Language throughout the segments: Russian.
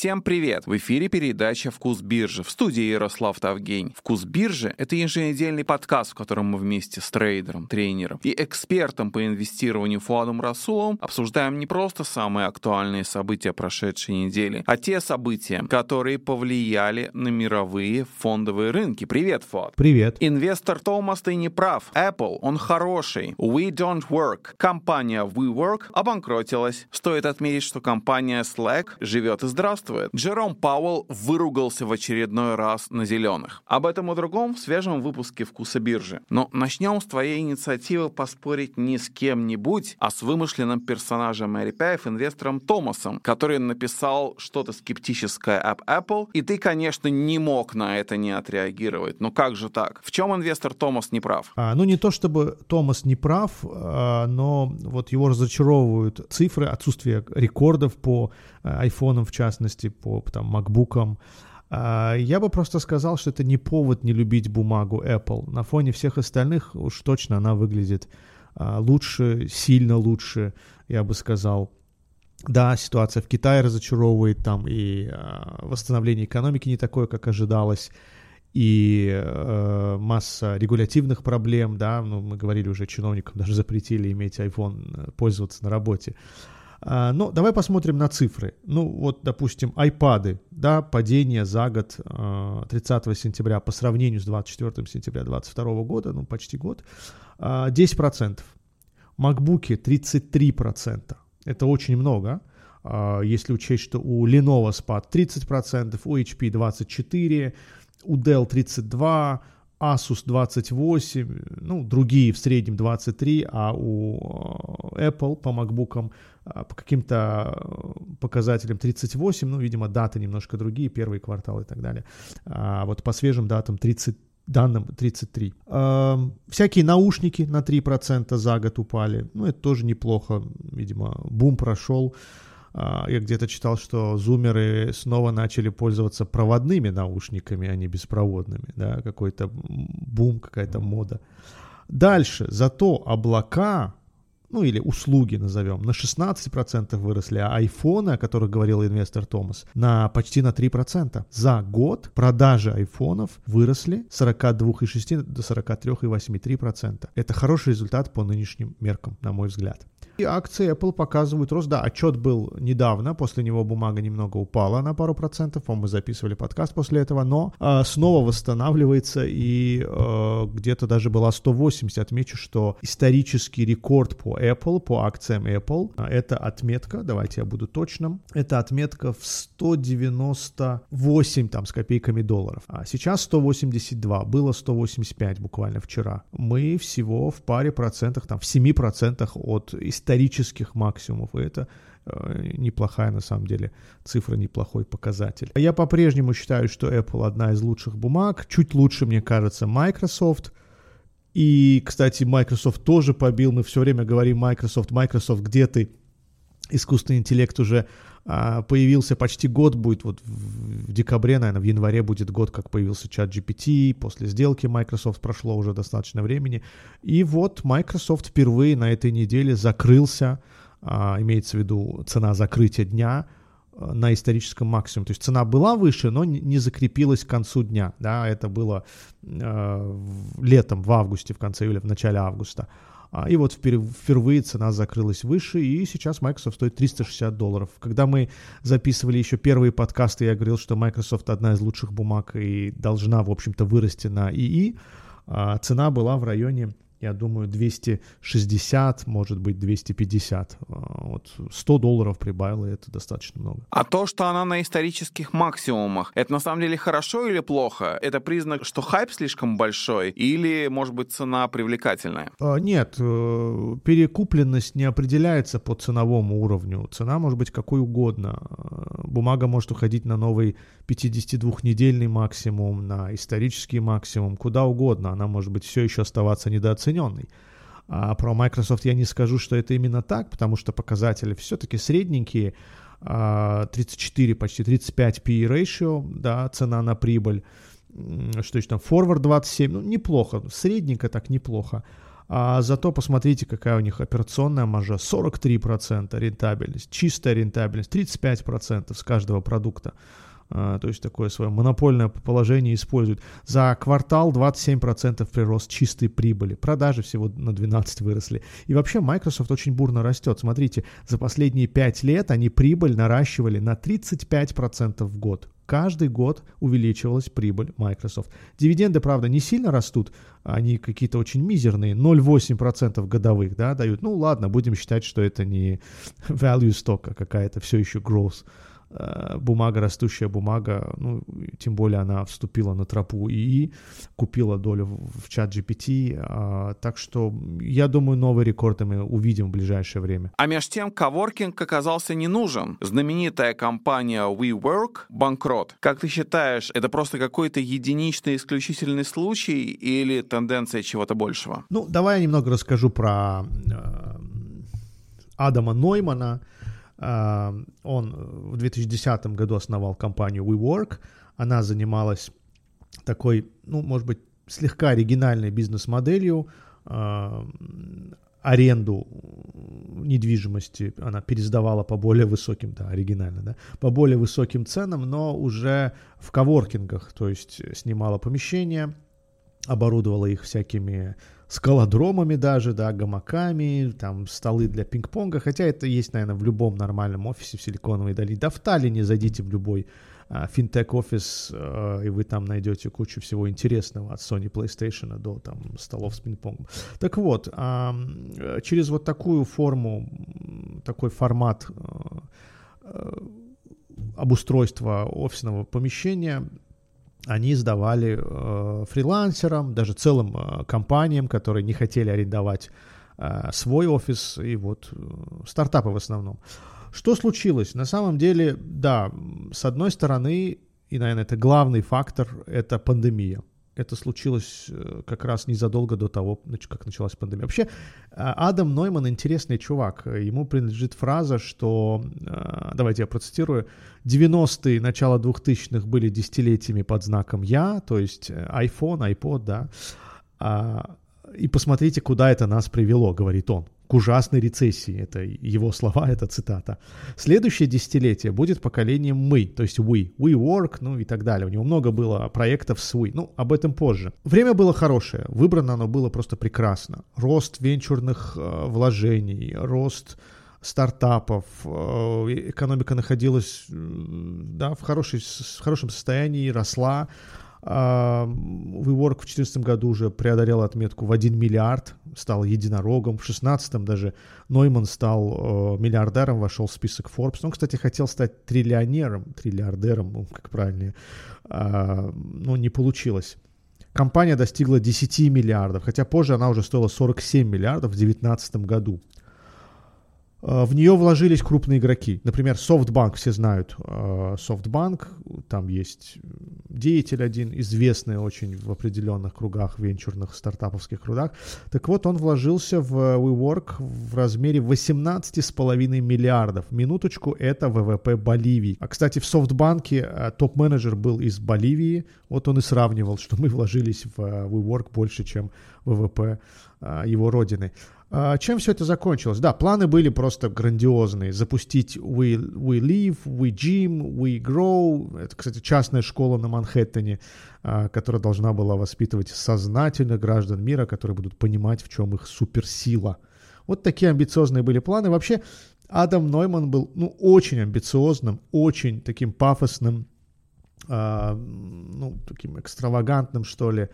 Всем привет! В эфире передача «Вкус биржи» в студии Ярослав Тавгень. «Вкус биржи» — это еженедельный подкаст, в котором мы вместе с трейдером, тренером и экспертом по инвестированию Фуадом Расуловым обсуждаем не просто самые актуальные события прошедшей недели, а те события, которые повлияли на мировые фондовые рынки. Привет, Фуад! Привет! Инвестор Томас, ты не прав. Apple, он хороший. We don't work. Компания WeWork обанкротилась. Стоит отметить, что компания Slack живет и здравствует. Джером Пауэлл выругался в очередной раз на зеленых. Об этом и другом в свежем выпуске «Вкуса биржи». Но начнем с твоей инициативы поспорить не с кем-нибудь, а с вымышленным персонажем Мэри Пяев, инвестором Томасом, который написал что-то скептическое об Apple, и ты, конечно, не мог на это не отреагировать. Но как же так? В чем инвестор Томас не прав? А, ну, не то чтобы Томас не прав, а, но вот его разочаровывают цифры, отсутствие рекордов по а, айфонам, в частности, по там, MacBook'ам. А, я бы просто сказал, что это не повод не любить бумагу Apple. На фоне всех остальных уж точно она выглядит а, лучше, сильно лучше, я бы сказал. Да, ситуация в Китае разочаровывает, там и восстановление экономики не такое, как ожидалось и масса регулятивных проблем, да, ну, мы говорили уже, чиновникам даже запретили иметь iPhone, э, пользоваться на работе. А, но давай посмотрим на цифры. Ну, вот, допустим, iPad, да, падение за год 30 а, сентября по сравнению с 24 сентября 2022 года, ну, почти год, 10%. MacBook 33%. Это очень много. А, если учесть, что у Lenovo спад 30%, у HP 24%, у Dell 32%, Asus 28, ну, другие в среднем 23, а у Apple по MacBook'ам а, по каким-то э, показателям 38, ну, видимо, даты немножко другие, первый квартал и так далее. А вот по свежим датам 30, данным 33. Э, всякие наушники на 3% за год упали. Ну, это тоже неплохо. Видимо, бум прошел. Э, я где-то читал, что зумеры снова начали пользоваться проводными наушниками, а не беспроводными. Да? Какой-то бум, какая-то мода. Дальше. Зато облака ну или услуги назовем, на 16% выросли, а айфоны, о которых говорил инвестор Томас, на почти на 3%. За год продажи айфонов выросли с 42,6 до 43,8%. Это хороший результат по нынешним меркам, на мой взгляд. И акции Apple показывают рост. Да, отчет был недавно, после него бумага немного упала на пару процентов, мы записывали подкаст после этого, но э, снова восстанавливается и э, где-то даже была 180. Отмечу, что исторический рекорд по Apple, по акциям Apple, э, это отметка, давайте я буду точным, это отметка в 198 там с копейками долларов. А сейчас 182, было 185 буквально вчера. Мы всего в паре процентах, там в 7 процентах от исторического исторических максимумов, и это э, неплохая на самом деле цифра, неплохой показатель. Я по-прежнему считаю, что Apple одна из лучших бумаг, чуть лучше, мне кажется, Microsoft. И, кстати, Microsoft тоже побил, мы все время говорим Microsoft, Microsoft, где ты? Искусственный интеллект уже появился почти год, будет вот в, декабре, наверное, в январе будет год, как появился чат GPT, после сделки Microsoft прошло уже достаточно времени, и вот Microsoft впервые на этой неделе закрылся, а, имеется в виду цена закрытия дня, а, на историческом максимуме. То есть цена была выше, но не закрепилась к концу дня. Да, это было э, летом, в августе, в конце июля, в начале августа. А, и вот впервые цена закрылась выше, и сейчас Microsoft стоит 360 долларов. Когда мы записывали еще первые подкасты, я говорил, что Microsoft одна из лучших бумаг и должна, в общем-то, вырасти на ИИ. А цена была в районе я думаю, 260, может быть, 250. А, вот 100 долларов прибавило, это достаточно много. А то, что она на исторических максимумах, это на самом деле хорошо или плохо? Это признак, что хайп слишком большой или, может быть, цена привлекательная? А, нет, э, перекупленность не определяется по ценовому уровню. Цена может быть какой угодно. А, бумага может уходить на новый 52-недельный максимум, на исторический максимум, куда угодно. Она может быть все еще оставаться недооцененной недооцененный. А про Microsoft я не скажу, что это именно так, потому что показатели все-таки средненькие, 34, а, почти 35 PE ratio, да, цена на прибыль, что еще там, forward 27, ну, неплохо, средненько так неплохо. А зато посмотрите, какая у них операционная маржа. 43% рентабельность, чистая рентабельность, 35% с каждого продукта. А, то есть такое свое монопольное положение используют. За квартал 27% прирост чистой прибыли. Продажи всего на 12 выросли. И вообще Microsoft очень бурно растет. Смотрите, за последние 5 лет они прибыль наращивали на 35% в год. Каждый год увеличивалась прибыль Microsoft. Дивиденды, правда, не сильно растут, они какие-то очень мизерные, 0,8% годовых, да, дают. Ну ладно, будем считать, что это не value stock, а какая-то все еще growth бумага, растущая бумага, ну, тем более она вступила на тропу ИИ, купила долю в чат GPT, а, так что я думаю, новые рекорды мы увидим в ближайшее время. А между тем, коворкинг оказался не нужен. Знаменитая компания WeWork банкрот. Как ты считаешь, это просто какой-то единичный исключительный случай или тенденция чего-то большего? Ну, давай я немного расскажу про э, Адама Ноймана, он в 2010 году основал компанию WeWork. Она занималась такой, ну, может быть, слегка оригинальной бизнес-моделью. Аренду недвижимости она пересдавала по более высоким, да, оригинально, да, по более высоким ценам, но уже в коворкингах, то есть снимала помещения, оборудовала их всякими скалодромами даже, да, гамаками, там столы для пинг-понга, хотя это есть, наверное, в любом нормальном офисе в Силиконовой долине. Да в Таллине зайдите в любой а, финтех-офис, а, и вы там найдете кучу всего интересного от Sony PlayStation до там столов с пинг-понгом. Так вот, а, через вот такую форму, такой формат обустройства офисного помещения они сдавали э, фрилансерам, даже целым э, компаниям, которые не хотели арендовать э, свой офис, и вот э, стартапы в основном. Что случилось? На самом деле, да, с одной стороны, и, наверное, это главный фактор, это пандемия. Это случилось э, как раз незадолго до того, как началась пандемия. Вообще, а, Адам Нойман интересный чувак. Ему принадлежит фраза, что, а, давайте я процитирую, 90-е, начало 2000-х были десятилетиями под знаком «я», то есть э, iPhone, iPod, да, а, и посмотрите, куда это нас привело, говорит он к ужасной рецессии. Это его слова, это цитата. Следующее десятилетие будет поколением мы, то есть we, we work, ну и так далее. У него много было проектов с we, ну об этом позже. Время было хорошее, выбрано оно было просто прекрасно. Рост венчурных э, вложений, рост стартапов, э, экономика находилась да, в, хорошей, в хорошем состоянии, росла, WeWork в 2014 году уже преодолел отметку в 1 миллиард, стал единорогом. В 2016 даже Нойман стал э, миллиардером, вошел в список Forbes. Он, кстати, хотел стать триллионером, триллиардером, ну, как правильнее, э, но не получилось. Компания достигла 10 миллиардов, хотя позже она уже стоила 47 миллиардов в 2019 году. Э, в нее вложились крупные игроки. Например, SoftBank, все знают э, SoftBank. Там есть деятель один, известный очень в определенных кругах, венчурных стартаповских кругах. Так вот, он вложился в WeWork в размере 18,5 миллиардов. Минуточку, это ВВП Боливии. А, кстати, в SoftBank э, топ-менеджер был из Боливии. Вот он и сравнивал, что мы вложились в WeWork больше, чем ВВП его родины. А, чем все это закончилось? Да, планы были просто грандиозные. Запустить We, We Live, We Gym, We Grow. Это, кстати, частная школа на Манхэттене, а, которая должна была воспитывать сознательных граждан мира, которые будут понимать, в чем их суперсила. Вот такие амбициозные были планы. Вообще, Адам Нойман был ну, очень амбициозным, очень таким пафосным, ну, таким экстравагантным, что ли,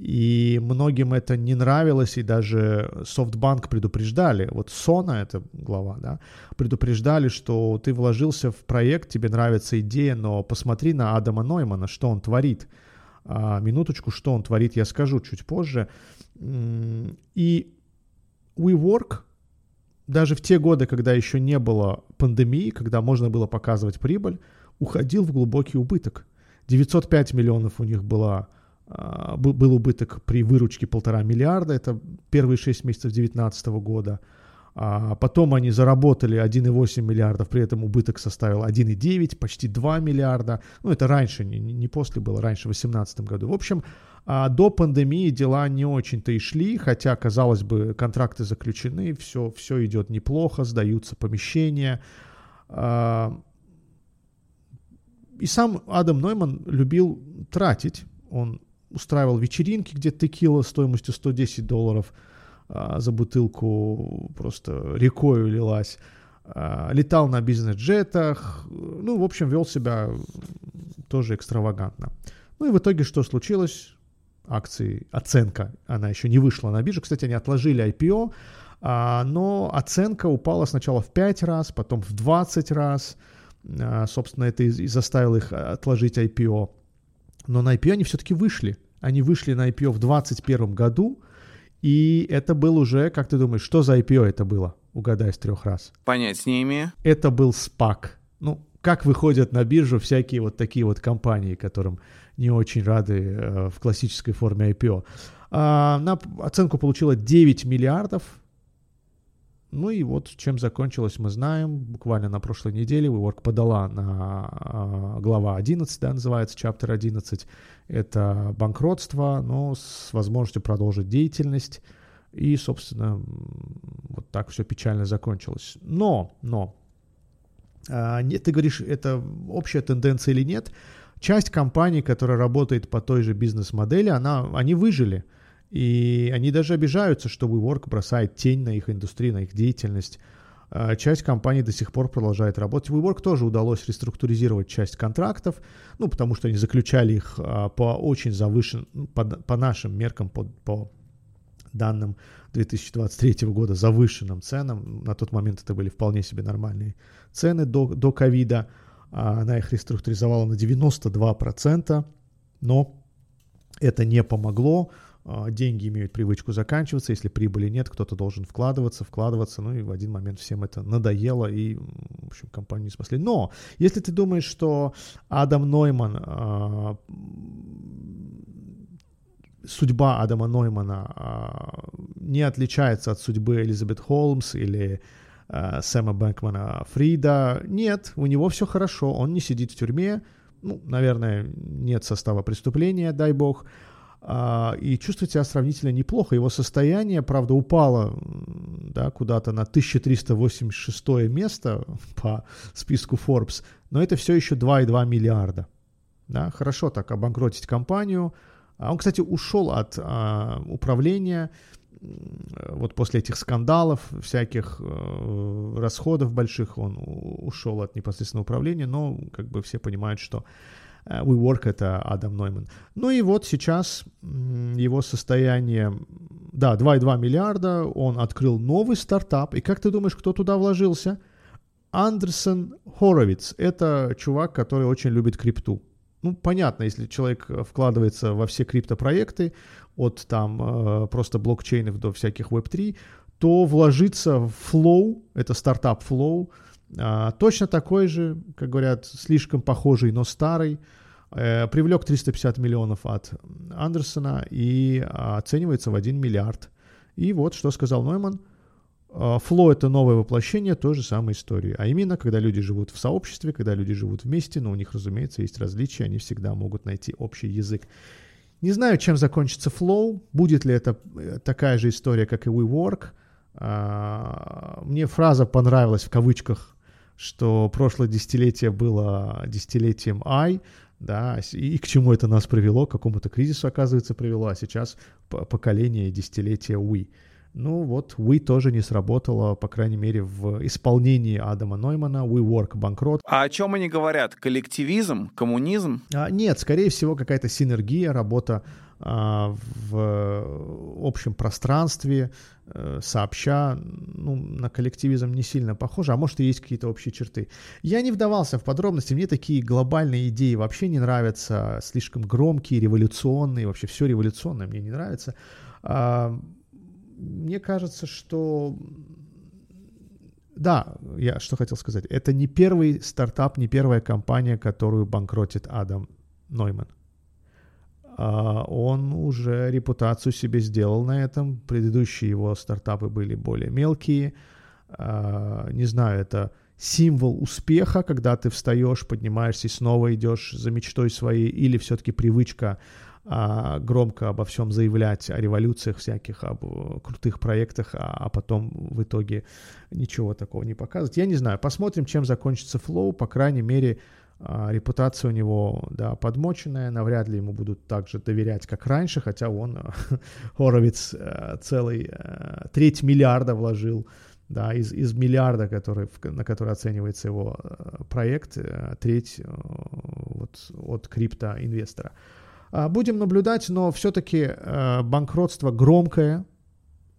и многим это не нравилось, и даже SoftBank предупреждали, вот Сона, это глава, да, предупреждали, что ты вложился в проект, тебе нравится идея, но посмотри на Адама Ноймана, что он творит. А, минуточку, что он творит, я скажу чуть позже. И WeWork, даже в те годы, когда еще не было пандемии, когда можно было показывать прибыль, уходил в глубокий убыток. 905 миллионов у них была а, был убыток при выручке полтора миллиарда, это первые шесть месяцев 2019 года. А потом они заработали 1,8 миллиардов, при этом убыток составил 1,9, почти 2 миллиарда. Ну, это раньше, не, не после было, раньше, в 2018 году. В общем, а до пандемии дела не очень-то и шли, хотя, казалось бы, контракты заключены, все, все идет неплохо, сдаются помещения. А, и сам Адам Нойман любил тратить. Он устраивал вечеринки, где текила стоимостью 110 долларов – а, за бутылку просто рекой лилась. А, летал на бизнес-джетах, ну, в общем, вел себя тоже экстравагантно. Ну и в итоге что случилось? Акции, оценка, она еще не вышла на биржу. Кстати, они отложили IPO, а, но оценка упала сначала в 5 раз, потом в 20 раз. Собственно, это и заставило их отложить IPO. Но на IPO они все-таки вышли. Они вышли на IPO в 2021 году, и это был уже, как ты думаешь, что за IPO это было? Угадай с трех раз. Понять не имею. Это был SPAC. Ну, как выходят на биржу всякие вот такие вот компании, которым не очень рады э, в классической форме IPO. А, на оценку получила 9 миллиардов ну и вот чем закончилось, мы знаем. Буквально на прошлой неделе WeWork подала на э, глава 11, да, называется Chapter 11. Это банкротство, но с возможностью продолжить деятельность. И, собственно, вот так все печально закончилось. Но, но, нет, ты говоришь, это общая тенденция или нет? Часть компаний, которая работает по той же бизнес-модели, она, они выжили – и они даже обижаются, что WeWork бросает тень на их индустрию, на их деятельность. А, часть компаний до сих пор продолжает работать. WeWork тоже удалось реструктуризировать часть контрактов, ну, потому что они заключали их а, по очень завышенным, ну, по, по нашим меркам, по, по данным 2023 года, завышенным ценам. На тот момент это были вполне себе нормальные цены до, ковида. А, она их реструктуризовала на 92%, но это не помогло. А, деньги имеют привычку заканчиваться, если прибыли нет, кто-то должен вкладываться, вкладываться, ну и в один момент всем это надоело, и, в общем, компанию не спасли. Но, если ты думаешь, что Адам Нойман, а, судьба Адама Ноймана а, не отличается от судьбы Элизабет Холмс или Сэма Бэнкмана Фрида, нет, у него все хорошо, он не сидит в тюрьме, ну, наверное, нет состава преступления, дай бог, и чувствует себя сравнительно неплохо. Его состояние, правда, упало да, куда-то на 1386 место по списку Forbes, но это все еще 2,2 миллиарда. Да, хорошо так обанкротить компанию. А он, кстати, ушел от а, управления вот после этих скандалов, всяких э, расходов больших, он ушел от непосредственного управления, но как бы все понимают, что WeWork — это Адам Нойман. Ну и вот сейчас его состояние, да, 2,2 миллиарда, он открыл новый стартап. И как ты думаешь, кто туда вложился? Андерсон Хоровиц. Это чувак, который очень любит крипту. Ну, понятно, если человек вкладывается во все криптопроекты, от там э, просто блокчейнов до всяких Web3, то вложиться в Flow, это стартап Flow, точно такой же, как говорят, слишком похожий, но старый, э, привлек 350 миллионов от Андерсона и оценивается в 1 миллиард. И вот что сказал Нойман. Фло — это новое воплощение той же самой истории. А именно, когда люди живут в сообществе, когда люди живут вместе, но у них, разумеется, есть различия, они всегда могут найти общий язык. Не знаю, чем закончится Flow, будет ли это э, такая же история, как и WeWork. А, мне фраза понравилась в кавычках что прошлое десятилетие было десятилетием I, да, и к чему это нас привело, к какому-то кризису, оказывается, привело, а сейчас поколение десятилетия We. Ну вот, We тоже не сработало, по крайней мере, в исполнении Адама Ноймана, WeWork банкрот. А о чем они говорят? Коллективизм? Коммунизм? А, нет, скорее всего, какая-то синергия, работа а, в общем пространстве, сообща, ну, на коллективизм не сильно похоже, а может и есть какие-то общие черты. Я не вдавался в подробности, мне такие глобальные идеи вообще не нравятся, слишком громкие, революционные, вообще все революционное мне не нравится. А, мне кажется, что да, я что хотел сказать. Это не первый стартап, не первая компания, которую банкротит Адам Нойман. А, он уже репутацию себе сделал на этом. Предыдущие его стартапы были более мелкие. э, не знаю, это символ успеха, когда ты встаешь, поднимаешься и снова идешь за мечтой своей, или все-таки привычка а, громко обо всем заявлять, о революциях всяких, об э, крутых проектах, а, а потом в итоге ничего такого не показывать. Я не знаю, посмотрим, чем закончится флоу, по крайней мере, а, репутация у него, да, подмоченная, навряд ли ему будут так же доверять, как раньше, хотя он, Хоровиц, э, целый э, треть миллиарда вложил да, из, из миллиарда, который, на который оценивается его проект, треть вот, от криптоинвестора. А, будем наблюдать, но все-таки э, банкротство громкое.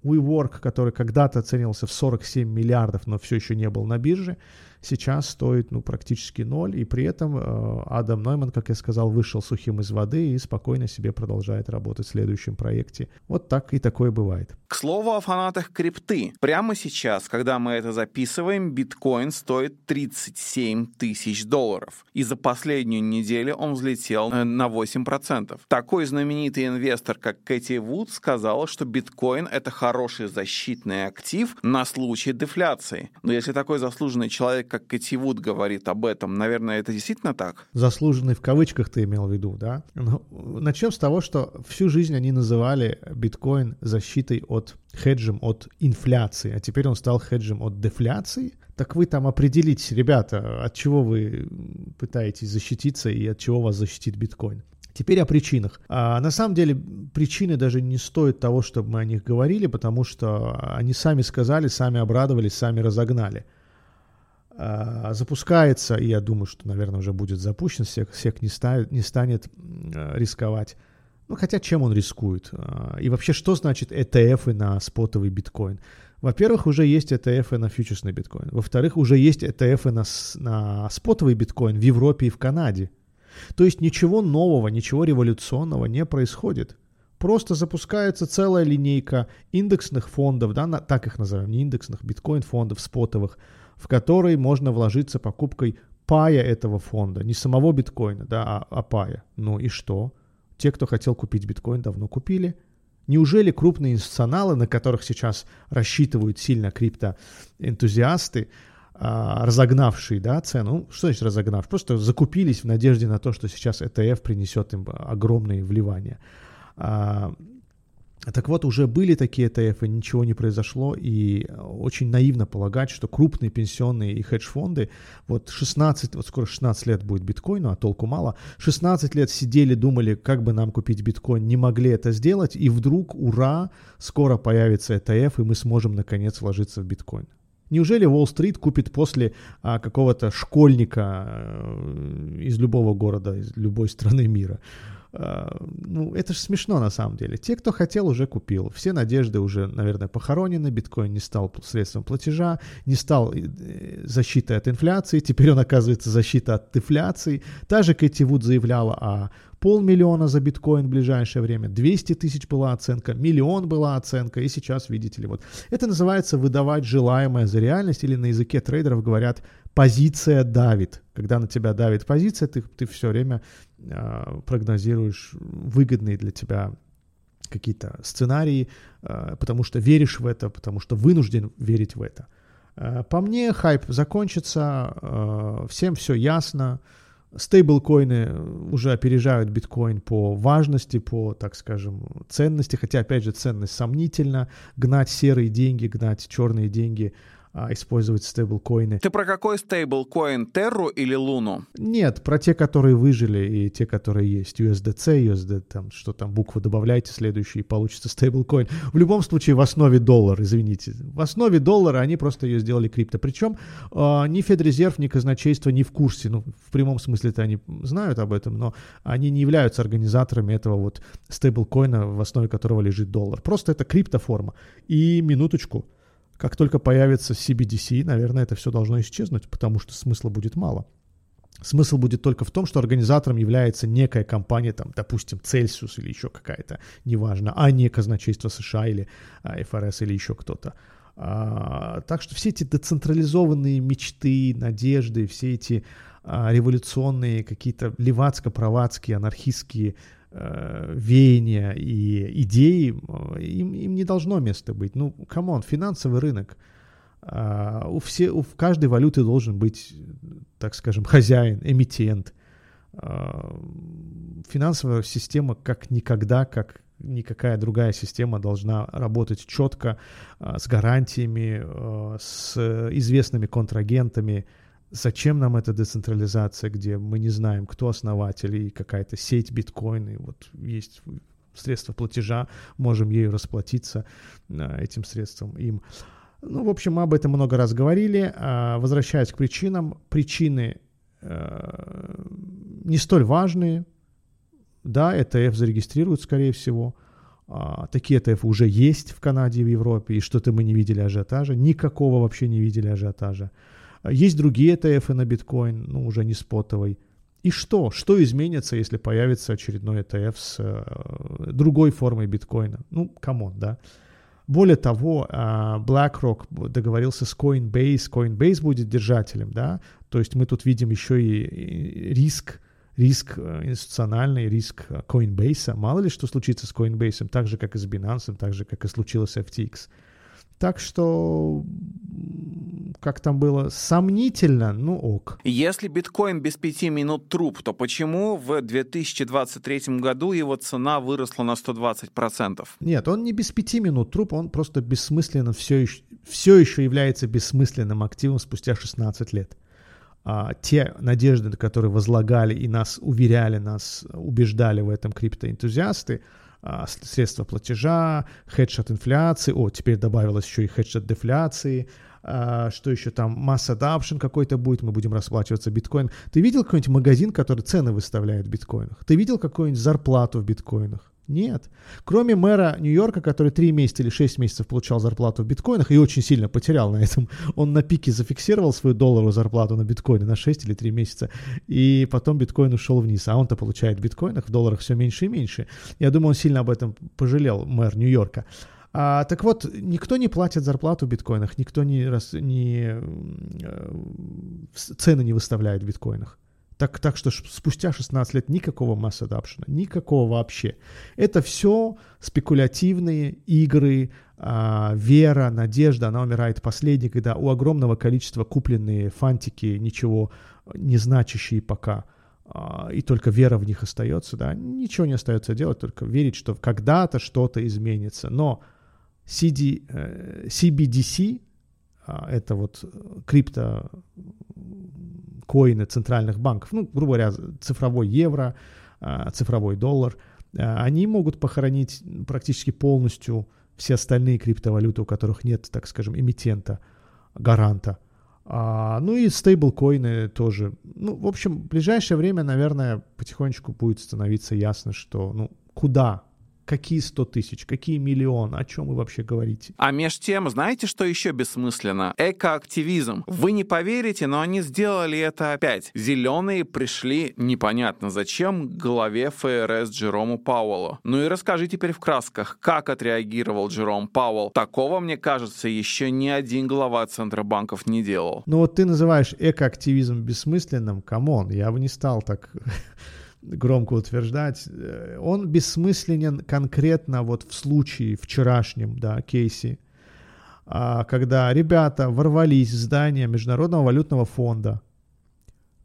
WeWork, который когда-то оценивался в 47 миллиардов, но все еще не был на бирже, сейчас стоит ну, практически ноль, и при этом э, Адам Нойман, как я сказал, вышел сухим из воды и спокойно себе продолжает работать в следующем проекте. Вот так и такое бывает. К слову о фанатах крипты. Прямо сейчас, когда мы это записываем, биткоин стоит 37 тысяч долларов. И за последнюю неделю он взлетел э, на 8%. Такой знаменитый инвестор, как Кэти Вуд, сказала, что биткоин — это хороший защитный актив на случай дефляции. Но если такой заслуженный человек, как Кэти говорит об этом, наверное, это действительно так? Заслуженный в кавычках ты имел в виду, да? Ну, начнем с того, что всю жизнь они называли биткоин защитой от хеджем от инфляции, а теперь он стал хеджем от дефляции. Так вы там определитесь, ребята, от чего вы пытаетесь защититься и от чего вас защитит биткоин. Теперь о причинах. А, на самом деле причины даже не стоят того, чтобы мы о них говорили, потому что они сами сказали, сами обрадовались, сами разогнали. А, запускается, и я думаю, что, наверное, уже будет запущен, всех, всех не, ставит, не станет рисковать. Ну, хотя чем он рискует? А, и вообще, что значит ETF на спотовый биткоин? Во-первых, уже есть ETF на фьючерсный биткоин. Во-вторых, уже есть ETF на, на спотовый биткоин в Европе и в Канаде. То есть ничего нового, ничего революционного не происходит. Просто запускается целая линейка индексных фондов, да, так их назовем, не индексных, биткоин-фондов спотовых, в который можно вложиться покупкой пая этого фонда, не самого биткоина, да, а, а пая. Ну и что? Те, кто хотел купить биткоин, давно купили. Неужели крупные институционалы, на которых сейчас рассчитывают сильно криптоэнтузиасты, а, разогнавшие да, цену, ну, что значит разогнав? Просто закупились в надежде на то, что сейчас ETF принесет им огромные вливания. Так вот, уже были такие ETF, и ничего не произошло, и очень наивно полагать, что крупные пенсионные и хедж-фонды, вот 16, вот скоро 16 лет будет биткоину, а толку мало, 16 лет сидели, думали, как бы нам купить биткоин, не могли это сделать, и вдруг, ура, скоро появится ETF, и мы сможем наконец вложиться в биткоин. Неужели Уолл-стрит купит после а, какого-то школьника а, из любого города, из любой страны мира? А, ну, это же смешно на самом деле. Те, кто хотел, уже купил. Все надежды уже, наверное, похоронены. Биткоин не стал средством платежа, не стал э, защитой от инфляции. Теперь он оказывается защита от дефляции. Та же Кэти Вуд заявляла о полмиллиона за биткоин в ближайшее время, 200 тысяч была оценка, миллион была оценка, и сейчас, видите ли, вот. Это называется выдавать желаемое за реальность, или на языке трейдеров говорят позиция давит. Когда на тебя давит позиция, ты, ты все время э, прогнозируешь выгодные для тебя какие-то сценарии, э, потому что веришь в это, потому что вынужден верить в это. Э, по мне, хайп закончится, всем все ясно, Стейблкоины уже опережают биткоин по важности, по, так скажем, ценности, хотя, опять же, ценность сомнительна. Гнать серые деньги, гнать черные деньги – а, использовать стейблкоины. Ты про какой стейблкоин? Терру или Луну? Нет, про те, которые выжили и те, которые есть. USDC, USD, там, что там, букву добавляйте следующий, и получится стейблкоин. В любом случае, в основе доллар, извините. В основе доллара они просто ее сделали крипто. Причем э, ни Федрезерв, ни казначейство не в курсе. Ну, в прямом смысле-то они знают об этом, но они не являются организаторами этого вот стейблкоина, в основе которого лежит доллар. Просто это криптоформа. И минуточку, как только появится CBDC, наверное, это все должно исчезнуть, потому что смысла будет мало. Смысл будет только в том, что организатором является некая компания, там, допустим, Celsius или еще какая-то, неважно, а не казначейство США или а, ФРС или еще кто-то. А, так что все эти децентрализованные мечты, надежды, все эти а, революционные какие-то левацко-правацкие, анархистские э, веяния и идеи, им, им не должно места быть. Ну, come on, финансовый рынок. А, у, все, у каждой валюты должен быть, так скажем, хозяин, эмитент. А, финансовая система как никогда, как никакая другая система должна работать четко, а, с гарантиями, с известными контрагентами. Зачем нам эта децентрализация, где мы не знаем, кто основатель и какая-то сеть биткоин, и вот есть средства платежа, можем ею расплатиться этим средством им. Ну, в общем, мы об этом много раз говорили. А, возвращаясь к причинам, причины э, не столь важные. Да, ETF зарегистрируют, скорее всего. А, такие ETF уже есть в Канаде и в Европе, и что-то мы не видели ажиотажа. Никакого вообще не видели ажиотажа. Есть другие ETF на биткоин, ну, уже не спотовый. И что? Что изменится, если появится очередной ETF с э, другой формой биткоина? Ну, come on, да. Более того, а, BlackRock договорился с Coinbase, Coinbase будет держателем, да, то есть мы тут видим еще и риск, риск э, институциональный, риск Coinbase. Мало ли что случится с Coinbase, так же, как и с Binance, так же, как и случилось с FTX. Так что, как там было, сомнительно, ну ок. Если биткоин без пяти минут труп, то почему в 2023 году его цена выросла на 120%? Нет, он не без пяти минут труп, он просто бессмысленно все еще, все еще является бессмысленным активом спустя 16 лет. А, те надежды, которые возлагали и нас уверяли, нас убеждали в этом криптоэнтузиасты, средства платежа, хедж от инфляции, о, теперь добавилось еще и хедж от дефляции, а, что еще там, масс adoption какой-то будет, мы будем расплачиваться биткоин. Ты видел какой-нибудь магазин, который цены выставляет в биткоинах? Ты видел какую-нибудь зарплату в биткоинах? Нет. Кроме мэра Нью-Йорка, который 3 месяца или 6 месяцев получал зарплату в биткоинах и очень сильно потерял на этом. Он на пике зафиксировал свою долларовую зарплату на биткоине на 6 или 3 месяца, и потом биткоин ушел вниз, а он-то получает в биткоинах, в долларах все меньше и меньше. Я думаю, он сильно об этом пожалел, мэр Нью-Йорка. А, так вот, никто не платит зарплату в биткоинах, никто не, раз, не э, цены не выставляет в биткоинах. Так, так что спустя 16 лет никакого масс adoption, никакого вообще. Это все спекулятивные игры, а, вера, надежда, она умирает последней, когда у огромного количества купленные фантики, ничего не значащие пока, а, и только вера в них остается, да, ничего не остается делать, только верить, что когда-то что-то изменится. Но CD, э, CBDC, а, это вот крипто коины центральных банков, ну, грубо говоря, цифровой евро, а, цифровой доллар, а, они могут похоронить практически полностью все остальные криптовалюты, у которых нет, так скажем, эмитента, гаранта. А, ну и стейблкоины тоже. Ну, в общем, в ближайшее время, наверное, потихонечку будет становиться ясно, что, ну, куда Какие 100 тысяч? Какие миллионы? О чем вы вообще говорите? А меж тем, знаете, что еще бессмысленно? Экоактивизм. Вы не поверите, но они сделали это опять. Зеленые пришли непонятно зачем к главе ФРС Джерому Пауэллу. Ну и расскажи теперь в красках, как отреагировал Джером Пауэлл. Такого, мне кажется, еще ни один глава Центробанков не делал. Ну вот ты называешь экоактивизм бессмысленным. Come on, я бы не стал так громко утверждать, э, он бессмысленен конкретно вот в случае вчерашнем, да, кейсе, а, когда ребята ворвались в здание Международного валютного фонда.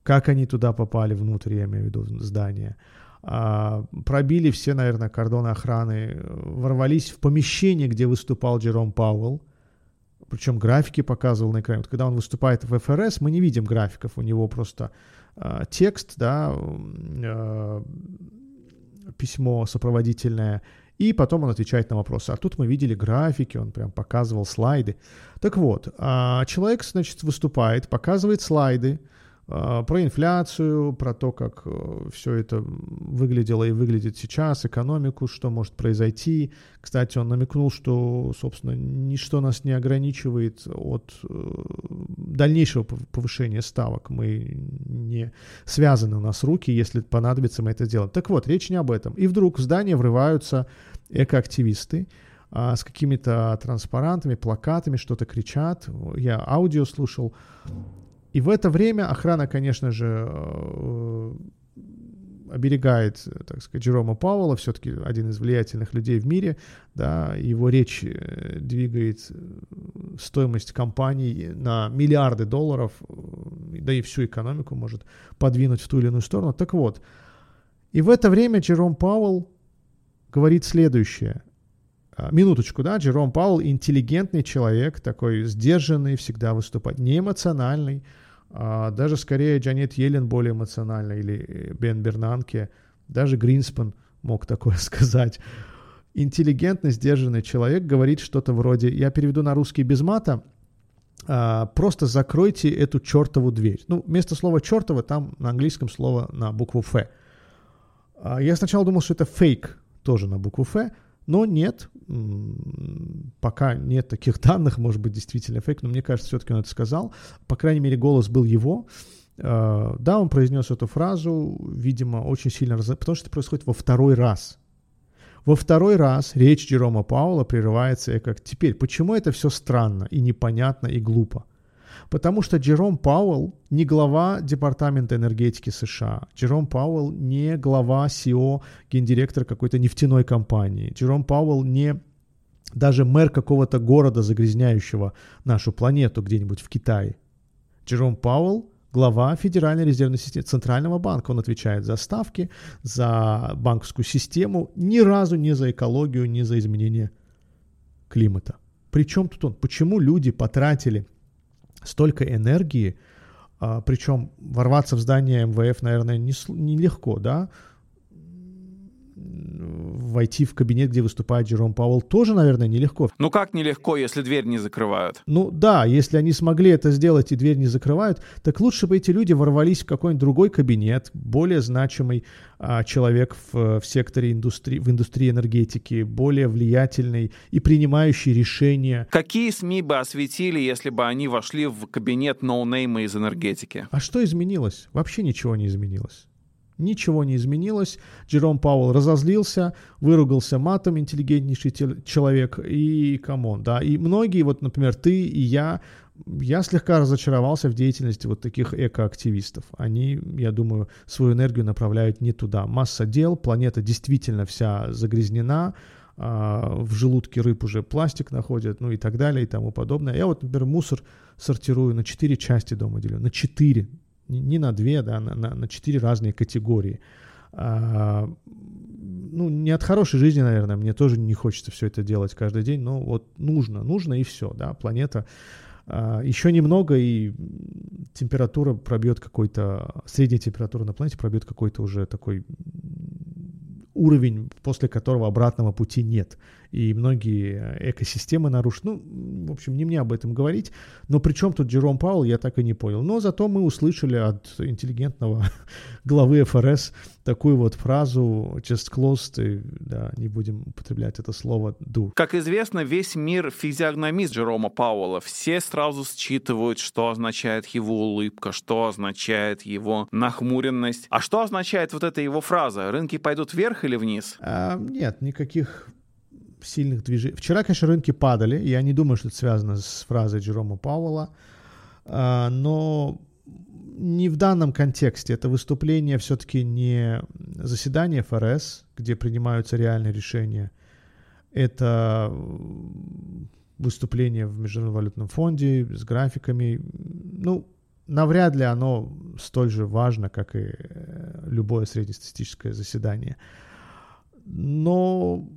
Как они туда попали внутрь, я имею в виду здание. А, пробили все, наверное, кордоны охраны, ворвались в помещение, где выступал Джером Пауэлл, причем графики показывал на экране. Вот когда он выступает в ФРС, мы не видим графиков, у него просто текст, да, э, письмо сопроводительное, и потом он отвечает на вопросы. А тут мы видели графики, он прям показывал слайды. Так вот, э, человек, значит, выступает, показывает слайды, а, про инфляцию, про то, как э, все это выглядело и выглядит сейчас, экономику, что может произойти. Кстати, он намекнул, что, собственно, ничто нас не ограничивает от э, дальнейшего повышения ставок. Мы не связаны у нас руки, если понадобится, мы это сделаем. Так вот, речь не об этом. И вдруг в здание врываются экоактивисты, а, с какими-то транспарантами, плакатами, что-то кричат. Я аудио слушал. И в это время охрана, конечно же, э, оберегает, так сказать, Джерома Пауэлла, все-таки один из влиятельных людей в мире, да, его речь э, двигает э, стоимость компаний на миллиарды долларов, да и всю экономику может подвинуть в ту или иную сторону. Так вот, и в это время Джером Пауэлл говорит следующее. А, минуточку, да, Джером Пауэлл интеллигентный человек, такой сдержанный, всегда выступать, не эмоциональный, даже скорее Джанет Йеллен более эмоциональный или э, Бен Бернанке, даже Гринспен мог такое сказать. Интеллигентный, сдержанный человек говорит что-то вроде, я переведу на русский без мата, а, просто закройте эту чертову дверь. Ну, вместо слова чертова там на английском слово на букву Ф. А, я сначала думал, что это фейк, тоже на букву Ф, но нет, пока нет таких данных, может быть, действительно фейк, но мне кажется, все-таки он это сказал. По крайней мере, голос был его. А, да, он произнес эту фразу, видимо, очень сильно, потому что это происходит во второй раз. Во второй раз речь Джерома Паула прерывается и как «Теперь, почему это все странно и непонятно и глупо?» Потому что Джером Пауэлл не глава Департамента энергетики США. Джером Пауэлл не глава СИО, гендиректор какой-то нефтяной компании. Джером Пауэлл не даже мэр какого-то города, загрязняющего нашу планету где-нибудь в Китае. Джером Пауэлл глава Федеральной резервной системы Центрального банка. Он отвечает за ставки, за банковскую систему, ни разу не за экологию, не за изменение климата. Причем тут он? Почему люди потратили столько энергии, а, причем ворваться в здание МВФ, наверное, нелегко, не да? Войти в кабинет, где выступает Джером Пауэлл, тоже, наверное, нелегко. Ну как нелегко, если дверь не закрывают? Ну да, если они смогли это сделать и дверь не закрывают, так лучше бы эти люди ворвались в какой-нибудь другой кабинет, более значимый а, человек в, в секторе индустрии, в индустрии энергетики, более влиятельный и принимающий решения. Какие СМИ бы осветили, если бы они вошли в кабинет ноунейма из энергетики? А что изменилось? Вообще ничего не изменилось. Ничего не изменилось. Джером Пауэлл разозлился, выругался матом, интеллигентнейший человек, и come on, да. И многие, вот, например, ты и я, я слегка разочаровался в деятельности вот таких экоактивистов. Они, я думаю, свою энергию направляют не туда. Масса дел, планета действительно вся загрязнена, а, в желудке рыб уже пластик находят, ну и так далее и тому подобное. Я вот, например, мусор сортирую на четыре части дома делю, на четыре не на две, да, на, на, на четыре разные категории. А, ну, не от хорошей жизни, наверное, мне тоже не хочется все это делать каждый день, но вот нужно, нужно и все, да, планета а, еще немного, и температура пробьет какой-то, средняя температура на планете пробьет какой-то уже такой уровень, после которого обратного пути нет. И многие экосистемы нарушены. Ну, в общем, не мне об этом говорить. Но при чем тут Джером Пауэлл, я так и не понял. Но зато мы услышали от интеллигентного главы ФРС такую вот фразу just closed, и, да, не будем употреблять это слово do. Как известно, весь мир физиогномист Джерома Пауэлла. Все сразу считывают, что означает его улыбка, что означает его нахмуренность. А что означает вот эта его фраза? Рынки пойдут вверх или вниз? А, нет, никаких сильных движений. Вчера, конечно, рынки падали. Я не думаю, что это связано с фразой Джерома Пауэлла. А, но не в данном контексте. Это выступление все-таки не заседание ФРС, где принимаются реальные решения. Это выступление в Международном валютном фонде с графиками. Ну, навряд ли оно столь же важно, как и э, любое среднестатистическое заседание. Но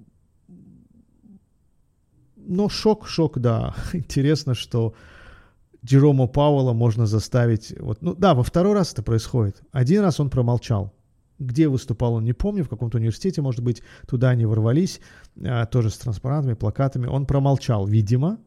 но шок, шок, да. Интересно, что Джерома Пауэлла можно заставить... Вот, ну да, во второй раз это происходит. Один раз он промолчал. Где выступал, он не помню, в каком-то университете, может быть, туда они ворвались, а, тоже с транспарантами, плакатами. Он промолчал, видимо.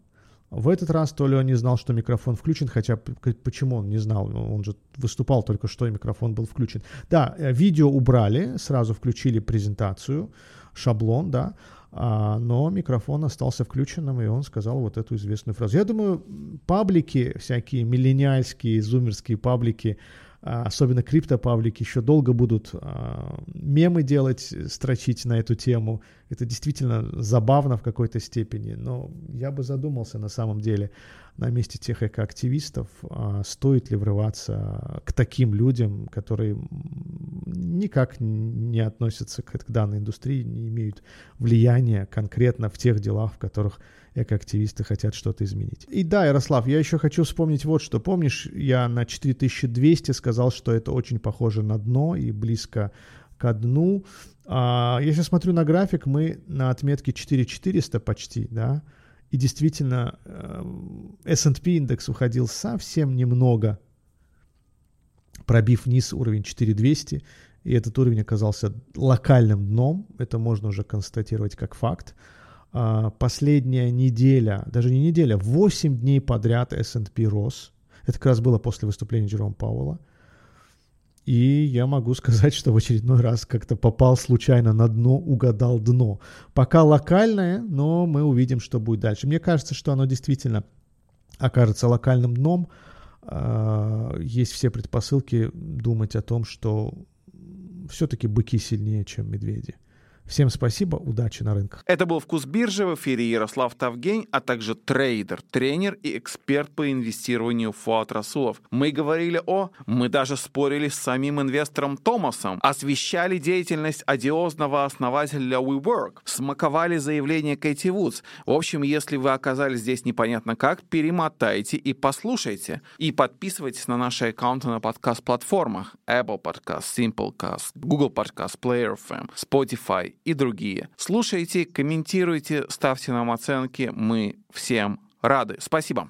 В этот раз то ли он не знал, что микрофон включен, хотя почему он не знал? Ну, он же выступал только что, и микрофон был включен. Да, э, видео убрали, сразу включили презентацию, шаблон, да, а, но микрофон остался включенным, и он сказал вот эту известную фразу. Я думаю, паблики, всякие миллениальские, зумерские паблики, особенно криптопаблики, еще долго будут а, мемы делать, строчить на эту тему. Это действительно забавно в какой-то степени, но я бы задумался на самом деле, на месте тех экоактивистов, а, стоит ли врываться к таким людям, которые никак не относятся к данной индустрии, не имеют влияния конкретно в тех делах, в которых экоактивисты хотят что-то изменить. И да, Ярослав, я еще хочу вспомнить вот что. Помнишь, я на 4200 сказал, что это очень похоже на дно и близко к дну. А, если смотрю на график, мы на отметке 4400 почти, да, и действительно э, S&P индекс уходил совсем немного, пробив вниз уровень 4200, и этот уровень оказался локальным дном, это можно уже констатировать как факт. А, последняя неделя, даже не неделя, 8 дней подряд S&P рос. Это как раз было после выступления Джерома Пауэлла. И я могу сказать, что в очередной раз как-то попал случайно на дно, угадал дно. Пока локальное, но мы увидим, что будет дальше. Мне кажется, что оно действительно окажется локальным дном. А, есть все предпосылки думать о том, что все-таки быки сильнее, чем медведи. Всем спасибо, удачи на рынках. Это был «Вкус биржи» в эфире Ярослав Тавгень, а также трейдер, тренер и эксперт по инвестированию Фуат Расулов. Мы говорили о... Мы даже спорили с самим инвестором Томасом, освещали деятельность одиозного основателя WeWork, смаковали заявление Кэти Вудс. В общем, если вы оказались здесь непонятно как, перемотайте и послушайте. И подписывайтесь на наши аккаунты на подкаст-платформах Apple Podcast, Simplecast, Google Podcast, Player FM, Spotify и другие. Слушайте, комментируйте, ставьте нам оценки. Мы всем рады. Спасибо.